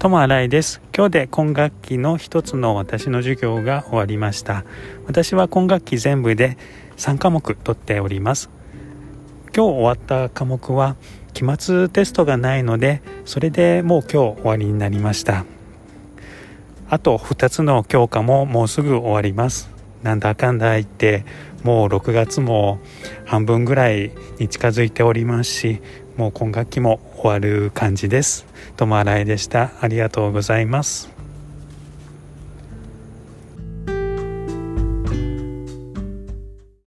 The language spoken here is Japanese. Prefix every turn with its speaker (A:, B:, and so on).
A: 友新井です。今日で今学期の一つの私の授業が終わりました。私は今学期全部で3科目取っております。今日終わった科目は期末テストがないのでそれでもう今日終わりになりました。あと2つの教科ももうすぐ終わります。なんだかんだ言ってもう6月も半分ぐらいに近づいておりますしもう今学期も終わる感じです。ともあらいでした。ありがとうございます。